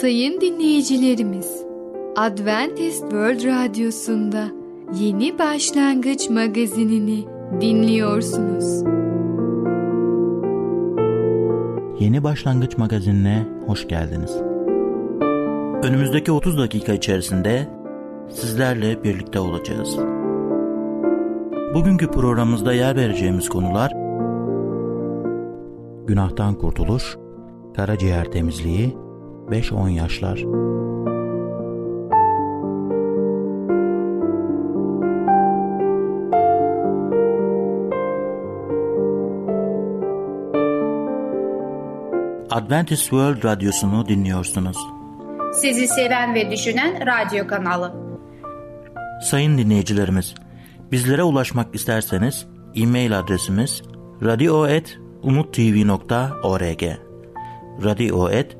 Sayın dinleyicilerimiz, Adventist World Radyosu'nda Yeni Başlangıç magazinini dinliyorsunuz. Yeni Başlangıç magazinine hoş geldiniz. Önümüzdeki 30 dakika içerisinde sizlerle birlikte olacağız. Bugünkü programımızda yer vereceğimiz konular Günahtan kurtuluş, karaciğer temizliği, 5-10 yaşlar. Adventist World Radyosu'nu dinliyorsunuz. Sizi seven ve düşünen radyo kanalı. Sayın dinleyicilerimiz, bizlere ulaşmak isterseniz e-mail adresimiz radio.umutv.org radio.umutv.org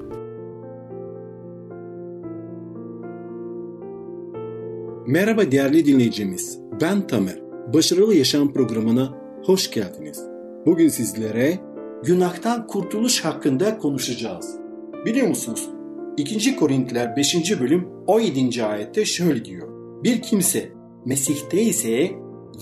Merhaba değerli dinleyicimiz. Ben Tamer. Başarılı Yaşam programına hoş geldiniz. Bugün sizlere günahtan kurtuluş hakkında konuşacağız. Biliyor musunuz? 2. Korintiler 5. bölüm 17. ayette şöyle diyor. Bir kimse Mesih'te ise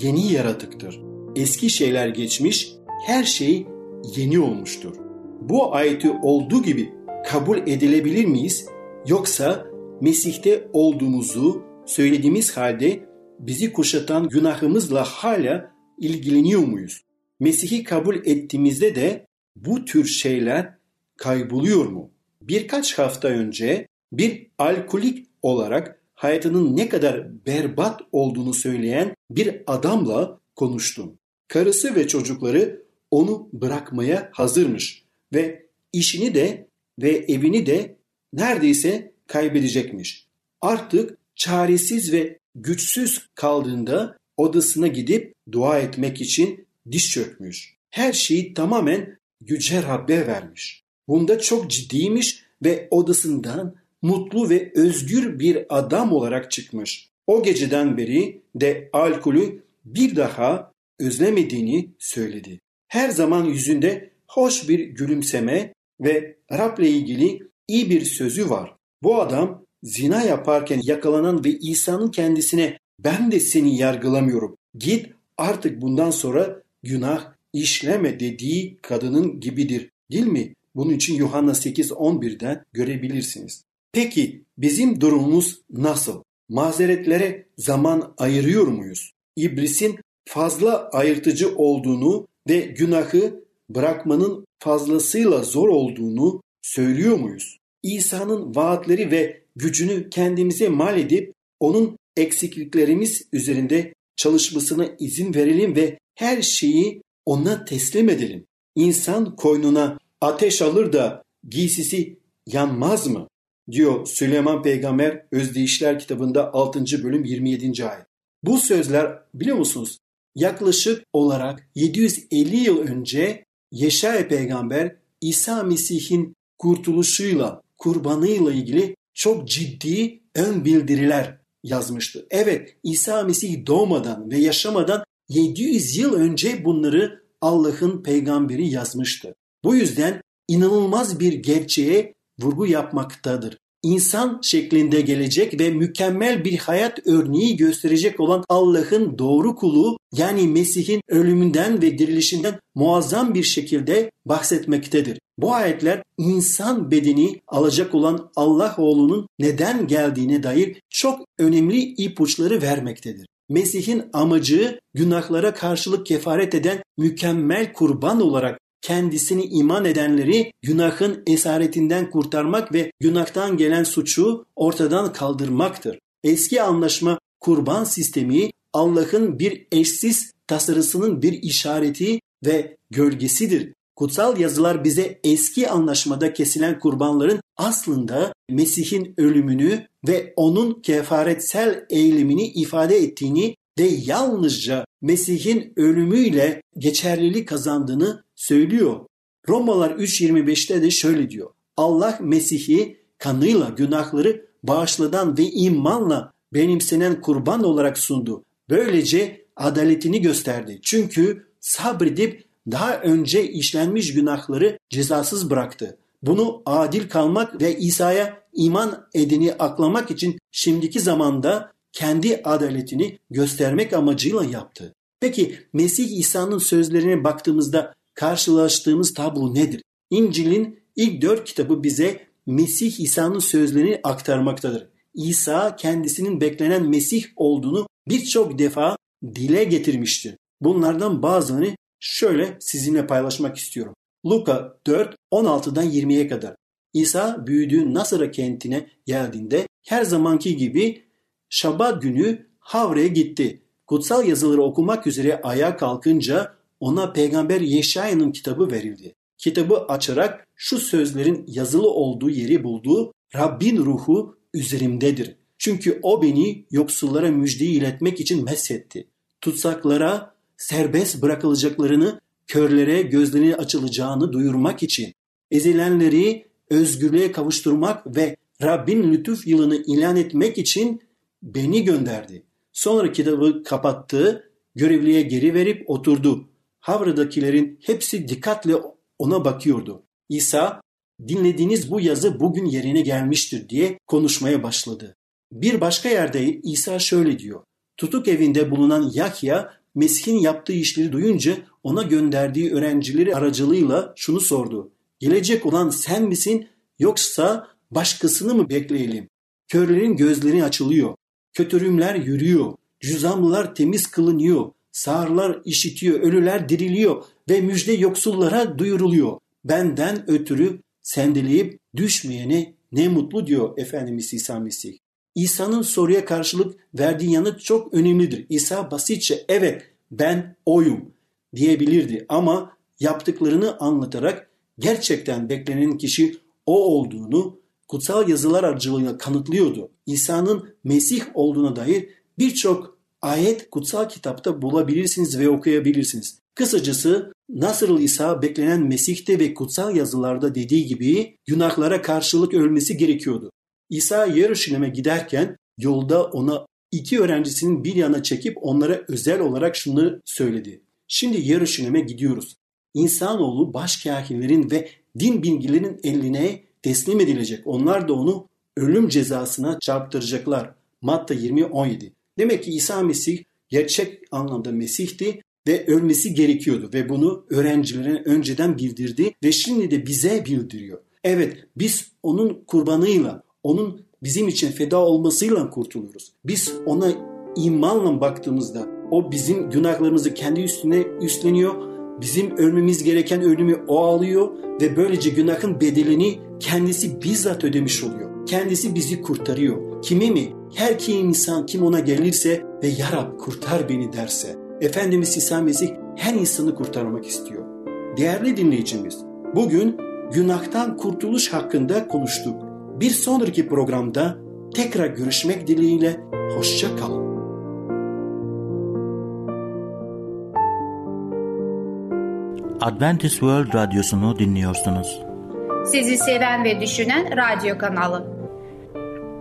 yeni yaratıktır. Eski şeyler geçmiş, her şey yeni olmuştur. Bu ayeti olduğu gibi kabul edilebilir miyiz? Yoksa Mesih'te olduğumuzu söylediğimiz halde bizi kuşatan günahımızla hala ilgileniyor muyuz? Mesih'i kabul ettiğimizde de bu tür şeyler kayboluyor mu? Birkaç hafta önce bir alkolik olarak hayatının ne kadar berbat olduğunu söyleyen bir adamla konuştum. Karısı ve çocukları onu bırakmaya hazırmış ve işini de ve evini de neredeyse kaybedecekmiş. Artık çaresiz ve güçsüz kaldığında odasına gidip dua etmek için diş çökmüş. Her şeyi tamamen Yüce Rab'be vermiş. Bunda çok ciddiymiş ve odasından mutlu ve özgür bir adam olarak çıkmış. O geceden beri de alkolü bir daha özlemediğini söyledi. Her zaman yüzünde hoş bir gülümseme ve Rab'le ilgili iyi bir sözü var. Bu adam zina yaparken yakalanan ve İsa'nın kendisine ben de seni yargılamıyorum. Git artık bundan sonra günah işleme dediği kadının gibidir. Değil mi? Bunun için Yuhanna 8.11'den görebilirsiniz. Peki bizim durumumuz nasıl? Mazeretlere zaman ayırıyor muyuz? İblisin fazla ayırtıcı olduğunu ve günahı bırakmanın fazlasıyla zor olduğunu söylüyor muyuz? İsa'nın vaatleri ve gücünü kendimize mal edip onun eksikliklerimiz üzerinde çalışmasına izin verelim ve her şeyi ona teslim edelim. İnsan koynuna ateş alır da giysisi yanmaz mı? diyor Süleyman Peygamber Özdeyişler kitabında 6. bölüm 27. ayet. Bu sözler biliyor musunuz? Yaklaşık olarak 750 yıl önce Yeşaya peygamber İsa Mesih'in kurtuluşuyla, kurbanıyla ilgili çok ciddi ön bildiriler yazmıştı. Evet İsa Mesih doğmadan ve yaşamadan 700 yıl önce bunları Allah'ın peygamberi yazmıştı. Bu yüzden inanılmaz bir gerçeğe vurgu yapmaktadır. İnsan şeklinde gelecek ve mükemmel bir hayat örneği gösterecek olan Allah'ın doğru kulu yani Mesih'in ölümünden ve dirilişinden muazzam bir şekilde bahsetmektedir. Bu ayetler insan bedeni alacak olan Allah oğlunun neden geldiğine dair çok önemli ipuçları vermektedir. Mesih'in amacı günahlara karşılık kefaret eden mükemmel kurban olarak kendisini iman edenleri günahın esaretinden kurtarmak ve günahtan gelen suçu ortadan kaldırmaktır. Eski anlaşma kurban sistemi Allah'ın bir eşsiz tasarısının bir işareti ve gölgesidir. Kutsal yazılar bize eski anlaşmada kesilen kurbanların aslında Mesih'in ölümünü ve onun kefaretsel eylemini ifade ettiğini ve yalnızca Mesih'in ölümüyle geçerlilik kazandığını söylüyor. Romalar 3.25'te de şöyle diyor. Allah Mesih'i kanıyla günahları bağışladan ve imanla benimsenen kurban olarak sundu. Böylece adaletini gösterdi. Çünkü sabredip daha önce işlenmiş günahları cezasız bıraktı. Bunu adil kalmak ve İsa'ya iman edini aklamak için şimdiki zamanda kendi adaletini göstermek amacıyla yaptı. Peki Mesih İsa'nın sözlerine baktığımızda karşılaştığımız tablo nedir? İncil'in ilk dört kitabı bize Mesih İsa'nın sözlerini aktarmaktadır. İsa kendisinin beklenen Mesih olduğunu birçok defa dile getirmiştir. Bunlardan bazılarını şöyle sizinle paylaşmak istiyorum. Luka 4, 16'dan 20'ye kadar. İsa büyüdüğü Nasır'a kentine geldiğinde her zamanki gibi Şabat günü Havre'ye gitti. Kutsal yazıları okumak üzere ayağa kalkınca ona peygamber Yeşaya'nın kitabı verildi. Kitabı açarak şu sözlerin yazılı olduğu yeri bulduğu Rabbin ruhu üzerimdedir. Çünkü o beni yoksullara müjdeyi iletmek için meshetti. Tutsaklara serbest bırakılacaklarını, körlere gözlerinin açılacağını duyurmak için, ezilenleri özgürlüğe kavuşturmak ve Rabbin lütuf yılını ilan etmek için beni gönderdi. Sonra kitabı kapattı, görevliye geri verip oturdu. Havra'dakilerin hepsi dikkatle ona bakıyordu. İsa, dinlediğiniz bu yazı bugün yerine gelmiştir diye konuşmaya başladı. Bir başka yerde İsa şöyle diyor. Tutuk evinde bulunan Yahya, Mesih'in yaptığı işleri duyunca ona gönderdiği öğrencileri aracılığıyla şunu sordu. Gelecek olan sen misin yoksa başkasını mı bekleyelim? Körlerin gözleri açılıyor. Kötürümler yürüyor. Cüzamlılar temiz kılınıyor. Sağırlar işitiyor, ölüler diriliyor ve müjde yoksullara duyuruluyor. Benden ötürü sendeleyip düşmeyene ne mutlu diyor Efendimiz İsa Mesih. İsa'nın soruya karşılık verdiği yanıt çok önemlidir. İsa basitçe evet ben oyum diyebilirdi ama yaptıklarını anlatarak gerçekten beklenen kişi o olduğunu kutsal yazılar aracılığıyla kanıtlıyordu. İsa'nın Mesih olduğuna dair birçok ayet kutsal kitapta bulabilirsiniz ve okuyabilirsiniz. Kısacası Nasırlı İsa beklenen Mesih'te ve kutsal yazılarda dediği gibi günahlara karşılık ölmesi gerekiyordu. İsa Yeruşalim'e giderken yolda ona iki öğrencisinin bir yana çekip onlara özel olarak şunları söyledi. Şimdi Yeruşalim'e gidiyoruz. İnsanoğlu başkahinlerin ve din bilgilerinin eline teslim edilecek. Onlar da onu ölüm cezasına çarptıracaklar. Matta 20-17. Demek ki İsa Mesih gerçek anlamda Mesih'ti ve ölmesi gerekiyordu ve bunu öğrencilerine önceden bildirdi ve şimdi de bize bildiriyor. Evet biz onun kurbanıyla, onun bizim için feda olmasıyla kurtuluyoruz. Biz ona imanla baktığımızda o bizim günahlarımızı kendi üstüne üstleniyor. Bizim ölmemiz gereken ölümü o alıyor ve böylece günahın bedelini kendisi bizzat ödemiş oluyor. Kendisi bizi kurtarıyor. Kimi mi? Her ki insan kim ona gelirse ve Ya Rab kurtar beni derse. Efendimiz İsa Mesih her insanı kurtarmak istiyor. Değerli dinleyicimiz, bugün günahtan kurtuluş hakkında konuştuk. Bir sonraki programda tekrar görüşmek dileğiyle hoşça kalın. Adventist World Radyosu'nu dinliyorsunuz. Sizi seven ve düşünen radyo kanalı.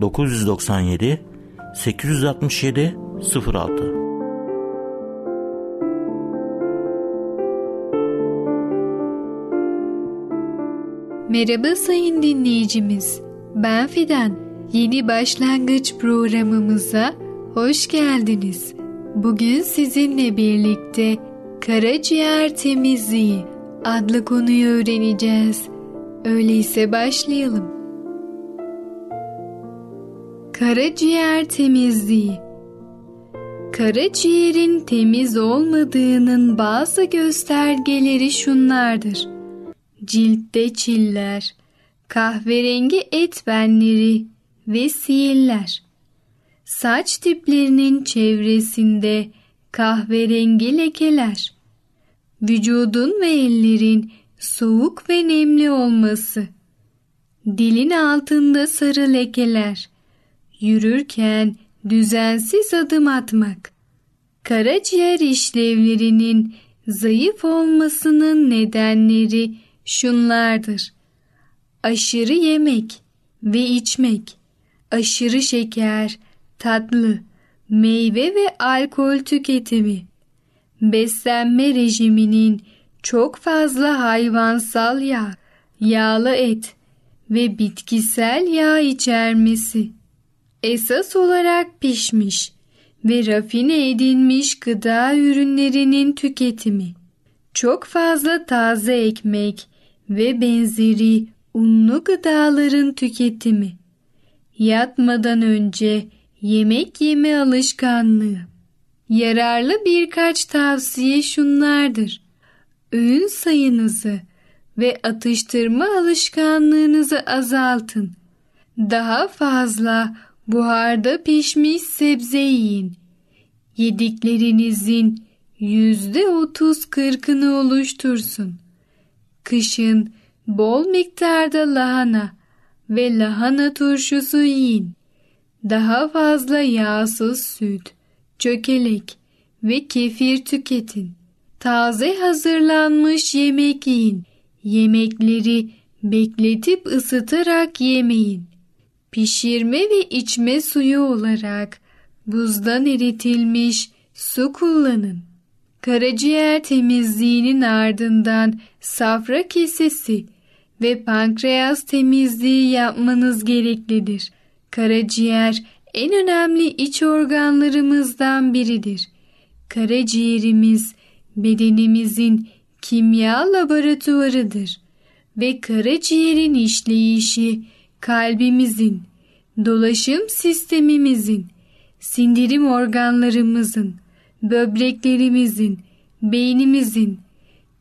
997 867 06 Merhaba sayın dinleyicimiz. Ben Fidan. Yeni başlangıç programımıza hoş geldiniz. Bugün sizinle birlikte karaciğer temizliği adlı konuyu öğreneceğiz. Öyleyse başlayalım. Karaciğer temizliği Karaciğerin temiz olmadığının bazı göstergeleri şunlardır. Ciltte çiller, kahverengi et benleri ve siyiller. Saç tiplerinin çevresinde kahverengi lekeler. Vücudun ve ellerin soğuk ve nemli olması. Dilin altında sarı lekeler. Yürürken düzensiz adım atmak. Karaciğer işlevlerinin zayıf olmasının nedenleri şunlardır. Aşırı yemek ve içmek, aşırı şeker, tatlı, meyve ve alkol tüketimi, beslenme rejiminin çok fazla hayvansal yağ, yağlı et ve bitkisel yağ içermesi, esas olarak pişmiş ve rafine edilmiş gıda ürünlerinin tüketimi, çok fazla taze ekmek ve benzeri unlu gıdaların tüketimi, yatmadan önce yemek yeme alışkanlığı. Yararlı birkaç tavsiye şunlardır. Öğün sayınızı ve atıştırma alışkanlığınızı azaltın. Daha fazla buharda pişmiş sebze yiyin. Yediklerinizin yüzde otuz kırkını oluştursun. Kışın bol miktarda lahana ve lahana turşusu yiyin. Daha fazla yağsız süt, çökelek ve kefir tüketin. Taze hazırlanmış yemek yiyin. Yemekleri bekletip ısıtarak yemeyin. Pişirme ve içme suyu olarak buzdan eritilmiş su kullanın. Karaciğer temizliğinin ardından safra kesesi ve pankreas temizliği yapmanız gereklidir. Karaciğer en önemli iç organlarımızdan biridir. Karaciğerimiz bedenimizin kimya laboratuvarıdır ve karaciğerin işleyişi kalbimizin, dolaşım sistemimizin, sindirim organlarımızın, böbreklerimizin, beynimizin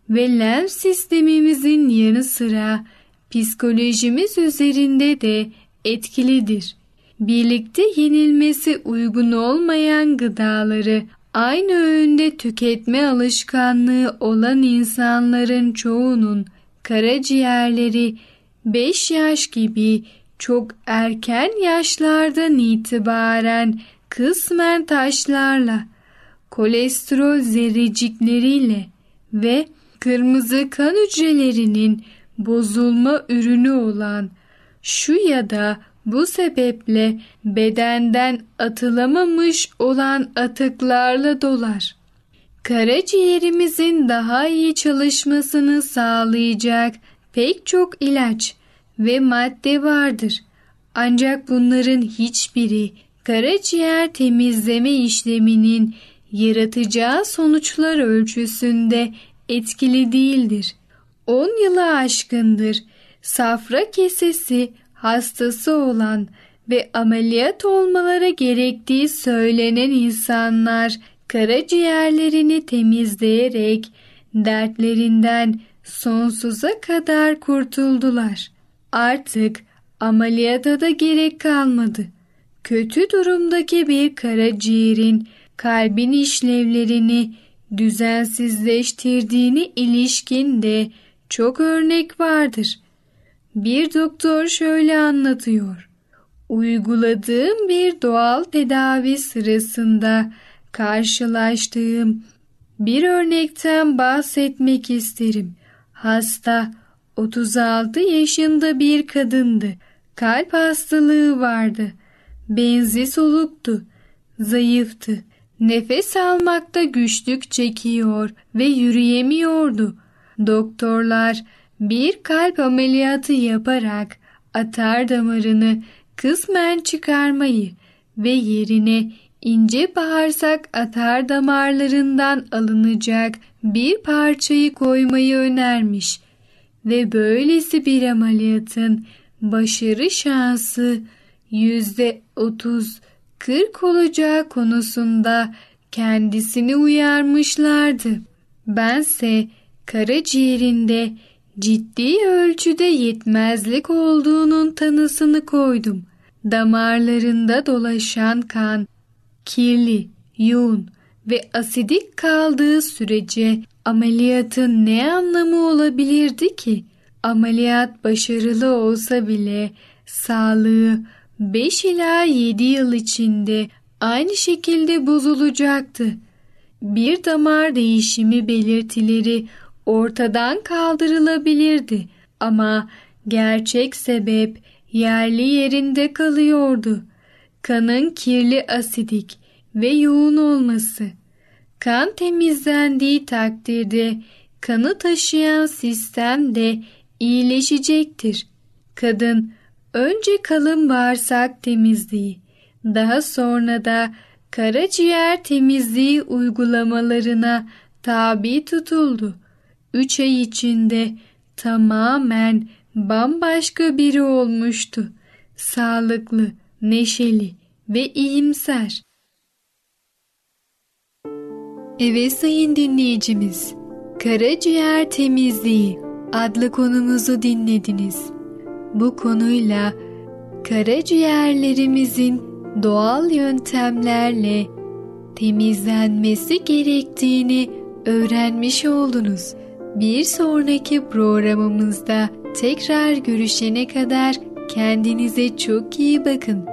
ve lenf sistemimizin yanı sıra psikolojimiz üzerinde de etkilidir. Birlikte yenilmesi uygun olmayan gıdaları aynı öğünde tüketme alışkanlığı olan insanların çoğunun karaciğerleri 5 yaş gibi çok erken yaşlardan itibaren kısmen taşlarla, kolesterol zerrecikleriyle ve kırmızı kan hücrelerinin bozulma ürünü olan şu ya da bu sebeple bedenden atılamamış olan atıklarla dolar. Karaciğerimizin daha iyi çalışmasını sağlayacak pek çok ilaç ve madde vardır. Ancak bunların hiçbiri karaciğer temizleme işleminin yaratacağı sonuçlar ölçüsünde etkili değildir. 10 yılı aşkındır safra kesesi hastası olan ve ameliyat olmaları gerektiği söylenen insanlar karaciğerlerini temizleyerek dertlerinden sonsuza kadar kurtuldular. Artık ameliyata da gerek kalmadı. Kötü durumdaki bir karaciğerin kalbin işlevlerini düzensizleştirdiğini ilişkin de çok örnek vardır. Bir doktor şöyle anlatıyor. Uyguladığım bir doğal tedavi sırasında karşılaştığım bir örnekten bahsetmek isterim. Hasta 36 yaşında bir kadındı. Kalp hastalığı vardı. Benzi soluktu. Zayıftı. Nefes almakta güçlük çekiyor ve yürüyemiyordu. Doktorlar bir kalp ameliyatı yaparak atar damarını kısmen çıkarmayı ve yerine ince bağırsak atar damarlarından alınacak bir parçayı koymayı önermiş ve böylesi bir ameliyatın başarı şansı yüzde otuz kırk olacağı konusunda kendisini uyarmışlardı. Bense karaciğerinde ciddi ölçüde yetmezlik olduğunun tanısını koydum. Damarlarında dolaşan kan kirli, yoğun ve asidik kaldığı sürece ameliyatın ne anlamı olabilirdi ki? Ameliyat başarılı olsa bile sağlığı 5 ila 7 yıl içinde aynı şekilde bozulacaktı. Bir damar değişimi belirtileri ortadan kaldırılabilirdi ama gerçek sebep yerli yerinde kalıyordu. Kanın kirli asidik ve yoğun olması. Kan temizlendiği takdirde kanı taşıyan sistem de iyileşecektir. Kadın önce kalın bağırsak temizliği, daha sonra da karaciğer temizliği uygulamalarına tabi tutuldu. Üç ay içinde tamamen bambaşka biri olmuştu. Sağlıklı, neşeli ve iyimser. Evet sayın dinleyicimiz, Karaciğer Temizliği adlı konumuzu dinlediniz. Bu konuyla karaciğerlerimizin doğal yöntemlerle temizlenmesi gerektiğini öğrenmiş oldunuz. Bir sonraki programımızda tekrar görüşene kadar kendinize çok iyi bakın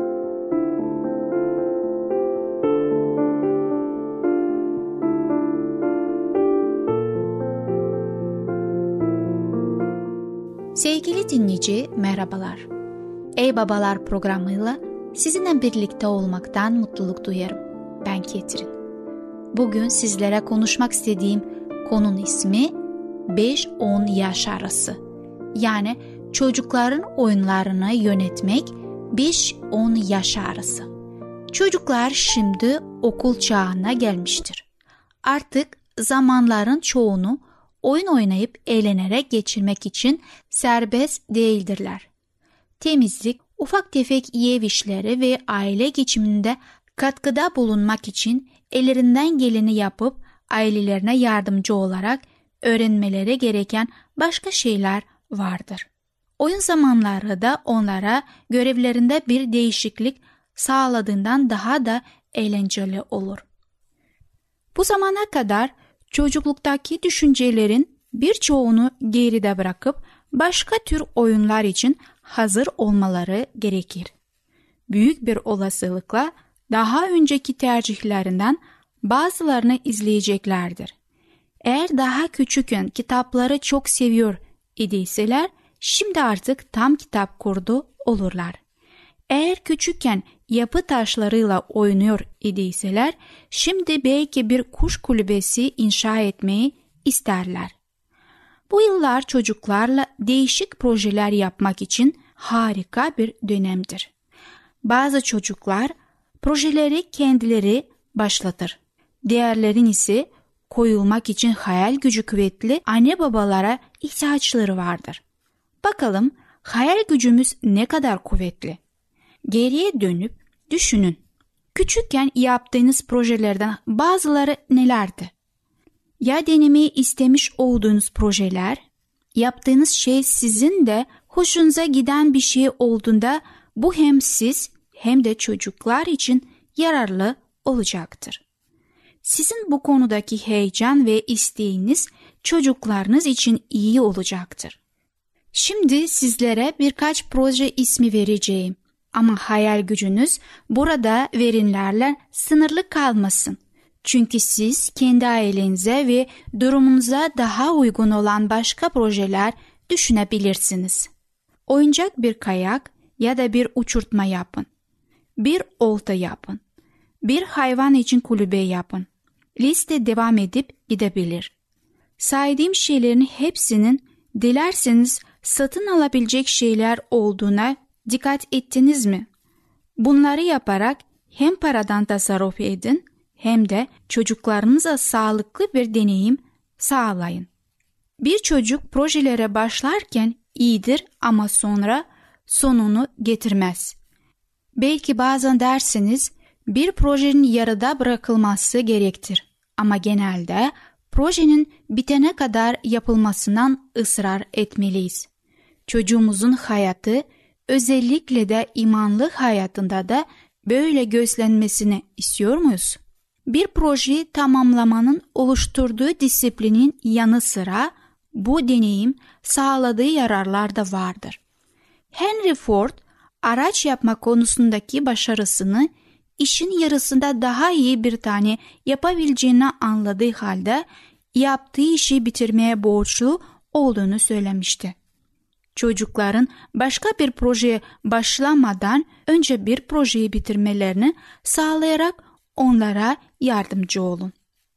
dinleyici merhabalar. Ey Babalar programıyla sizinle birlikte olmaktan mutluluk duyarım. Ben Ketrin. Bugün sizlere konuşmak istediğim konunun ismi 5-10 yaş arası. Yani çocukların oyunlarını yönetmek 5-10 yaş arası. Çocuklar şimdi okul çağına gelmiştir. Artık zamanların çoğunu oyun oynayıp eğlenerek geçirmek için serbest değildirler. Temizlik, ufak tefek ev işleri ve aile geçiminde katkıda bulunmak için ellerinden geleni yapıp ailelerine yardımcı olarak öğrenmeleri gereken başka şeyler vardır. Oyun zamanları da onlara görevlerinde bir değişiklik sağladığından daha da eğlenceli olur. Bu zamana kadar çocukluktaki düşüncelerin birçoğunu geride bırakıp başka tür oyunlar için hazır olmaları gerekir. Büyük bir olasılıkla daha önceki tercihlerinden bazılarını izleyeceklerdir. Eğer daha küçükken kitapları çok seviyor idiyseler şimdi artık tam kitap kurdu olurlar. Eğer küçükken yapı taşlarıyla oynuyor idiyseler şimdi belki bir kuş kulübesi inşa etmeyi isterler. Bu yıllar çocuklarla değişik projeler yapmak için harika bir dönemdir. Bazı çocuklar projeleri kendileri başlatır. Diğerlerin ise koyulmak için hayal gücü kuvvetli anne babalara ihtiyaçları vardır. Bakalım hayal gücümüz ne kadar kuvvetli? Geriye dönüp düşünün. Küçükken yaptığınız projelerden bazıları nelerdi? Ya denemeyi istemiş olduğunuz projeler, yaptığınız şey sizin de hoşunuza giden bir şey olduğunda bu hem siz hem de çocuklar için yararlı olacaktır. Sizin bu konudaki heyecan ve isteğiniz çocuklarınız için iyi olacaktır. Şimdi sizlere birkaç proje ismi vereceğim. Ama hayal gücünüz burada verimlerle sınırlı kalmasın. Çünkü siz kendi ailenize ve durumunuza daha uygun olan başka projeler düşünebilirsiniz. Oyuncak bir kayak ya da bir uçurtma yapın. Bir olta yapın. Bir hayvan için kulübe yapın. Liste devam edip gidebilir. Saydığım şeylerin hepsinin dilerseniz satın alabilecek şeyler olduğuna dikkat ettiniz mi? Bunları yaparak hem paradan tasarruf edin hem de çocuklarınıza sağlıklı bir deneyim sağlayın. Bir çocuk projelere başlarken iyidir ama sonra sonunu getirmez. Belki bazen dersiniz bir projenin yarıda bırakılması gerektir. Ama genelde projenin bitene kadar yapılmasından ısrar etmeliyiz. Çocuğumuzun hayatı özellikle de imanlı hayatında da böyle gözlenmesini istiyor muyuz? Bir projeyi tamamlamanın oluşturduğu disiplinin yanı sıra bu deneyim sağladığı yararlar da vardır. Henry Ford araç yapma konusundaki başarısını işin yarısında daha iyi bir tane yapabileceğini anladığı halde yaptığı işi bitirmeye borçlu olduğunu söylemişti. Çocukların başka bir projeye başlamadan önce bir projeyi bitirmelerini sağlayarak onlara yardımcı olun.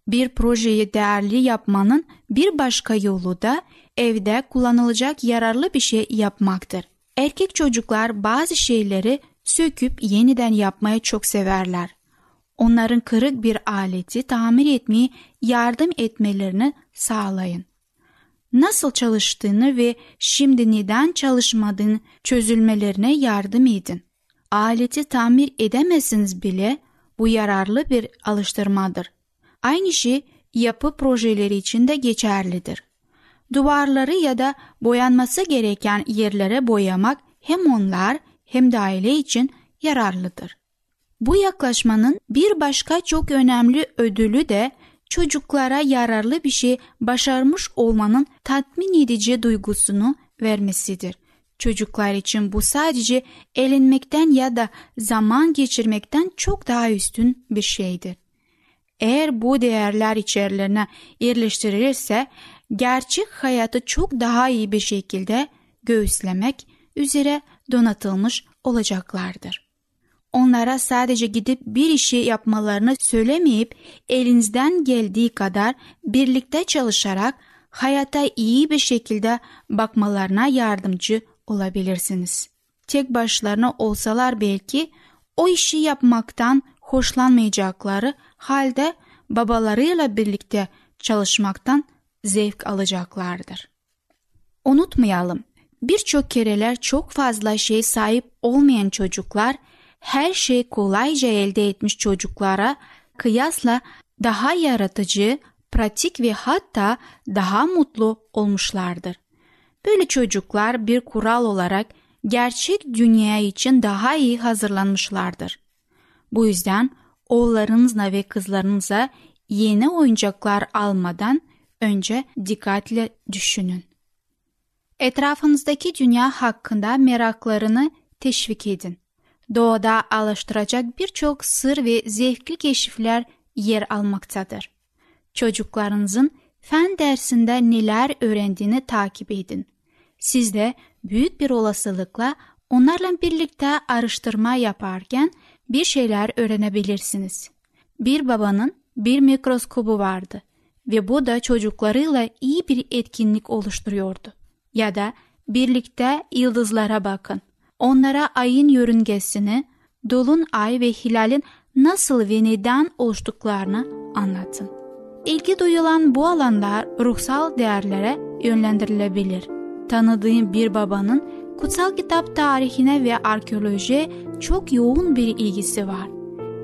Bir projeyi değerli yapmanın bir başka yolu da evde kullanılacak yararlı bir şey yapmaktır. Erkek çocuklar bazı şeyleri söküp yeniden yapmayı çok severler. Onların kırık bir aleti tamir etmeyi yardım etmelerini sağlayın. Nasıl çalıştığını ve şimdi neden çalışmadığını çözülmelerine yardım edin. Aleti tamir edemezsiniz bile bu yararlı bir alıştırmadır. Aynı şey yapı projeleri için de geçerlidir. Duvarları ya da boyanması gereken yerlere boyamak hem onlar hem de aile için yararlıdır. Bu yaklaşmanın bir başka çok önemli ödülü de çocuklara yararlı bir şey başarmış olmanın tatmin edici duygusunu vermesidir. Çocuklar için bu sadece eğlenmekten ya da zaman geçirmekten çok daha üstün bir şeydir. Eğer bu değerler içerilerine yerleştirilirse gerçek hayatı çok daha iyi bir şekilde göğüslemek üzere donatılmış olacaklardır. Onlara sadece gidip bir işi yapmalarını söylemeyip elinizden geldiği kadar birlikte çalışarak hayata iyi bir şekilde bakmalarına yardımcı olabilirsiniz. Tek başlarına olsalar belki o işi yapmaktan hoşlanmayacakları halde babalarıyla birlikte çalışmaktan zevk alacaklardır. Unutmayalım, birçok kereler çok fazla şey sahip olmayan çocuklar her şeyi kolayca elde etmiş çocuklara kıyasla daha yaratıcı, pratik ve hatta daha mutlu olmuşlardır. Böyle çocuklar bir kural olarak gerçek dünya için daha iyi hazırlanmışlardır. Bu yüzden oğullarınızla ve kızlarınıza yeni oyuncaklar almadan önce dikkatle düşünün. Etrafınızdaki dünya hakkında meraklarını teşvik edin. Doğada alıştıracak birçok sır ve zevkli keşifler yer almaktadır. Çocuklarınızın fen dersinde neler öğrendiğini takip edin. Siz de büyük bir olasılıkla onlarla birlikte araştırma yaparken bir şeyler öğrenebilirsiniz. Bir babanın bir mikroskobu vardı ve bu da çocuklarıyla iyi bir etkinlik oluşturuyordu. Ya da birlikte yıldızlara bakın. Onlara ayın yörüngesini, dolun ay ve hilalin nasıl ve neden oluştuklarını anlatın. İlgi duyulan bu alanlar ruhsal değerlere yönlendirilebilir. Tanıdığım bir babanın kutsal kitap tarihine ve arkeolojiye çok yoğun bir ilgisi var.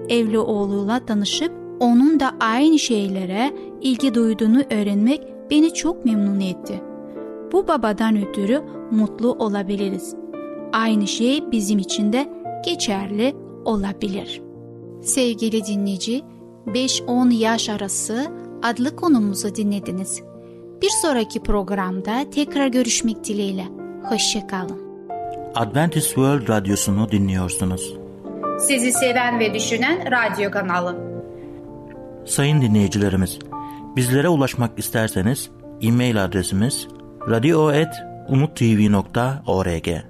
Evli oğluyla tanışıp onun da aynı şeylere ilgi duyduğunu öğrenmek beni çok memnun etti. Bu babadan ötürü mutlu olabiliriz. Aynı şey bizim için de geçerli olabilir. Sevgili dinleyici, 5-10 yaş arası adlı konumuzu dinlediniz. Bir sonraki programda tekrar görüşmek dileğiyle. Hoşçakalın. Adventist World Radyosu'nu dinliyorsunuz. Sizi seven ve düşünen radyo kanalı. Sayın dinleyicilerimiz, bizlere ulaşmak isterseniz e-mail adresimiz radio.umutv.org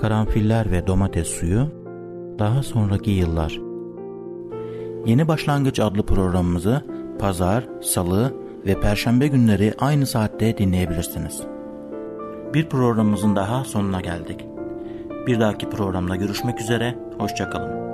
karanfiller ve domates suyu, daha sonraki yıllar. Yeni Başlangıç adlı programımızı pazar, salı ve perşembe günleri aynı saatte dinleyebilirsiniz. Bir programımızın daha sonuna geldik. Bir dahaki programda görüşmek üzere, hoşçakalın.